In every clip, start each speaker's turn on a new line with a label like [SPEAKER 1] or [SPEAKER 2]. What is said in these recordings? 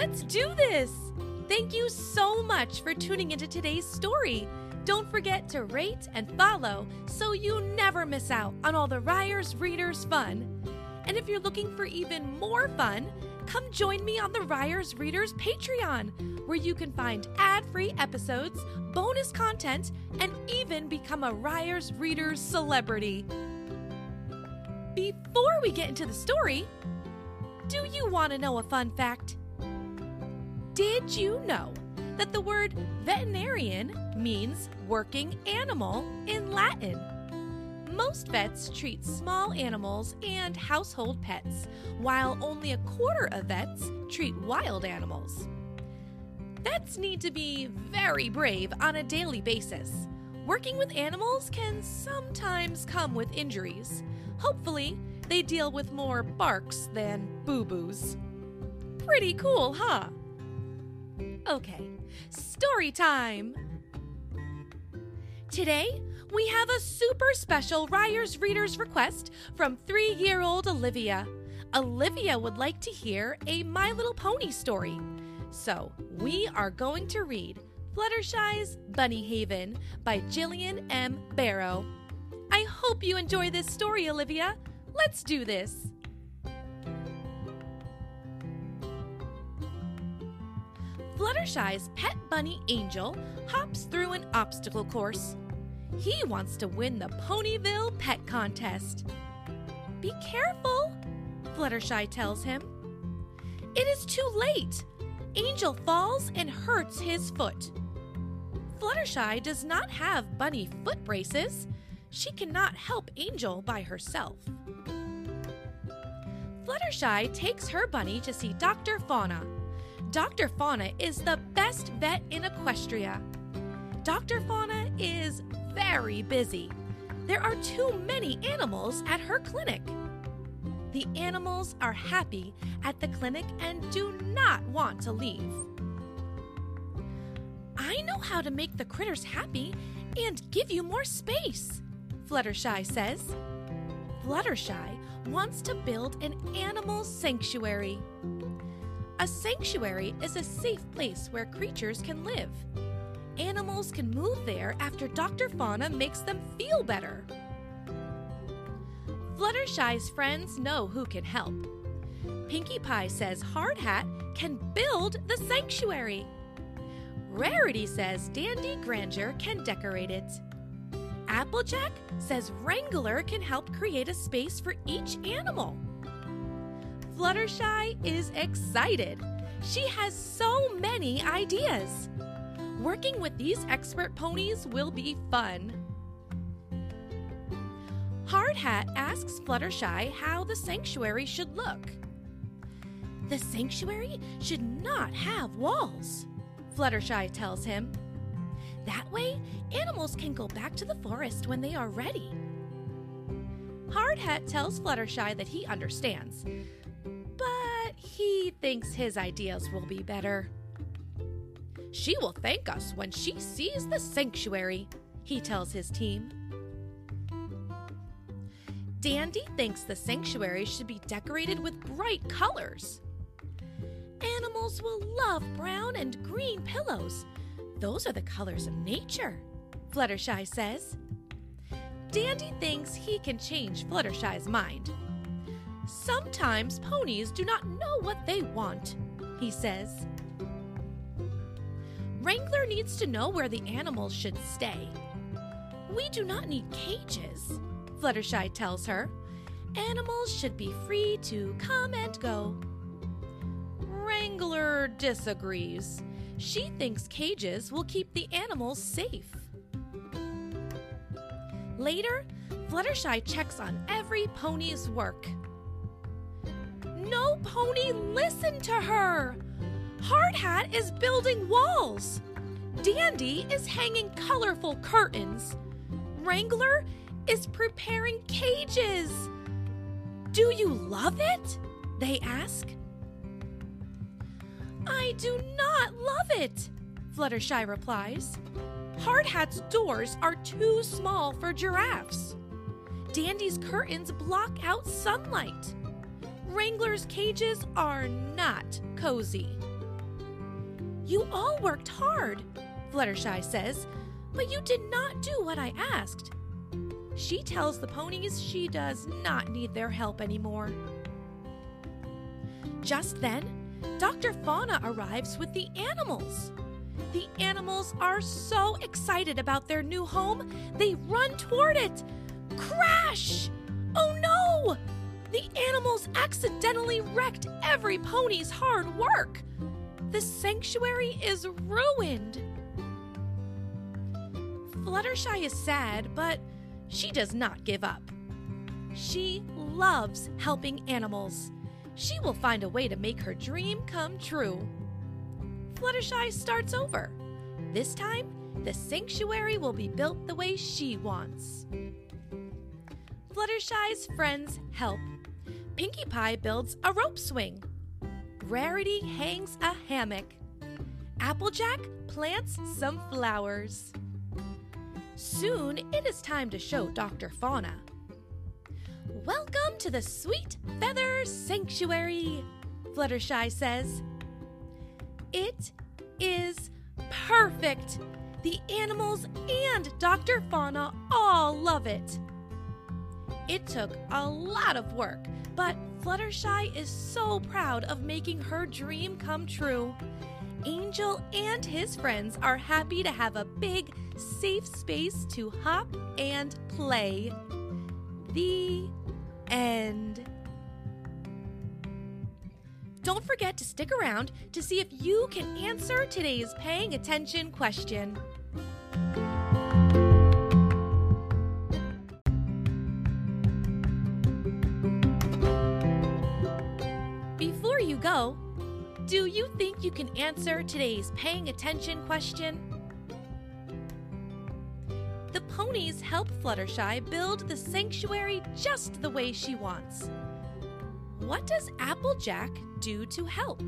[SPEAKER 1] Let's do this! Thank you so much for tuning into today's story. Don't forget to rate and follow so you never miss out on all the Ryers Readers fun. And if you're looking for even more fun, come join me on the Ryers Readers Patreon, where you can find ad free episodes, bonus content, and even become a Ryers Readers celebrity. Before we get into the story, do you want to know a fun fact? Did you know that the word veterinarian means working animal in Latin? Most vets treat small animals and household pets, while only a quarter of vets treat wild animals. Vets need to be very brave on a daily basis. Working with animals can sometimes come with injuries. Hopefully, they deal with more barks than boo boos. Pretty cool, huh? Okay, story time! Today, we have a super special Ryers Readers request from three year old Olivia. Olivia would like to hear a My Little Pony story. So, we are going to read Fluttershy's Bunny Haven by Jillian M. Barrow. I hope you enjoy this story, Olivia. Let's do this. Fluttershy's pet bunny Angel hops through an obstacle course. He wants to win the Ponyville Pet Contest. Be careful, Fluttershy tells him. It is too late. Angel falls and hurts his foot. Fluttershy does not have bunny foot braces. She cannot help Angel by herself. Fluttershy takes her bunny to see Dr. Fauna. Dr. Fauna is the best vet in Equestria. Dr. Fauna is very busy. There are too many animals at her clinic. The animals are happy at the clinic and do not want to leave. I know how to make the critters happy and give you more space, Fluttershy says. Fluttershy wants to build an animal sanctuary. A sanctuary is a safe place where creatures can live. Animals can move there after Dr. Fauna makes them feel better. Fluttershy's friends know who can help. Pinkie Pie says Hardhat can build the sanctuary. Rarity says Dandy Grandeur can decorate it. Applejack says Wrangler can help create a space for each animal. Fluttershy is excited. She has so many ideas. Working with these expert ponies will be fun. Hardhat asks Fluttershy how the sanctuary should look. The sanctuary should not have walls, Fluttershy tells him. That way, animals can go back to the forest when they are ready. Hardhat tells Fluttershy that he understands, he thinks his ideas will be better. She will thank us when she sees the sanctuary, he tells his team. Dandy thinks the sanctuary should be decorated with bright colors. Animals will love brown and green pillows. Those are the colors of nature, Fluttershy says. Dandy thinks he can change Fluttershy's mind. Sometimes ponies do not know what they want, he says. Wrangler needs to know where the animals should stay. We do not need cages, Fluttershy tells her. Animals should be free to come and go. Wrangler disagrees. She thinks cages will keep the animals safe. Later, Fluttershy checks on every pony's work. No pony listened to her. Hardhat is building walls. Dandy is hanging colorful curtains. Wrangler is preparing cages. Do you love it? They ask. I do not love it, Fluttershy replies. Hardhat's doors are too small for giraffes. Dandy's curtains block out sunlight. Wrangler's cages are not cozy. You all worked hard, Fluttershy says, but you did not do what I asked. She tells the ponies she does not need their help anymore. Just then, Dr. Fauna arrives with the animals. The animals are so excited about their new home, they run toward it. Crash! Oh no! The animals accidentally wrecked every pony's hard work. The sanctuary is ruined. Fluttershy is sad, but she does not give up. She loves helping animals. She will find a way to make her dream come true. Fluttershy starts over. This time, the sanctuary will be built the way she wants. Fluttershy's friends help. Pinkie Pie builds a rope swing. Rarity hangs a hammock. Applejack plants some flowers. Soon it is time to show Dr. Fauna. Welcome to the Sweet Feather Sanctuary, Fluttershy says. It is perfect. The animals and Dr. Fauna all love it. It took a lot of work, but Fluttershy is so proud of making her dream come true. Angel and his friends are happy to have a big, safe space to hop and play. The end. Don't forget to stick around to see if you can answer today's paying attention question. Do you think you can answer today's paying attention question? The ponies help Fluttershy build the sanctuary just the way she wants. What does Applejack do to help?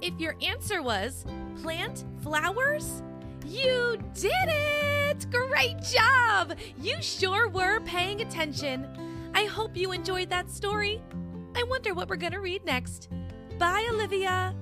[SPEAKER 1] If your answer was plant flowers, you did it! Great job! You sure were paying attention. I hope you enjoyed that story. I wonder what we're going to read next. Bye, Olivia.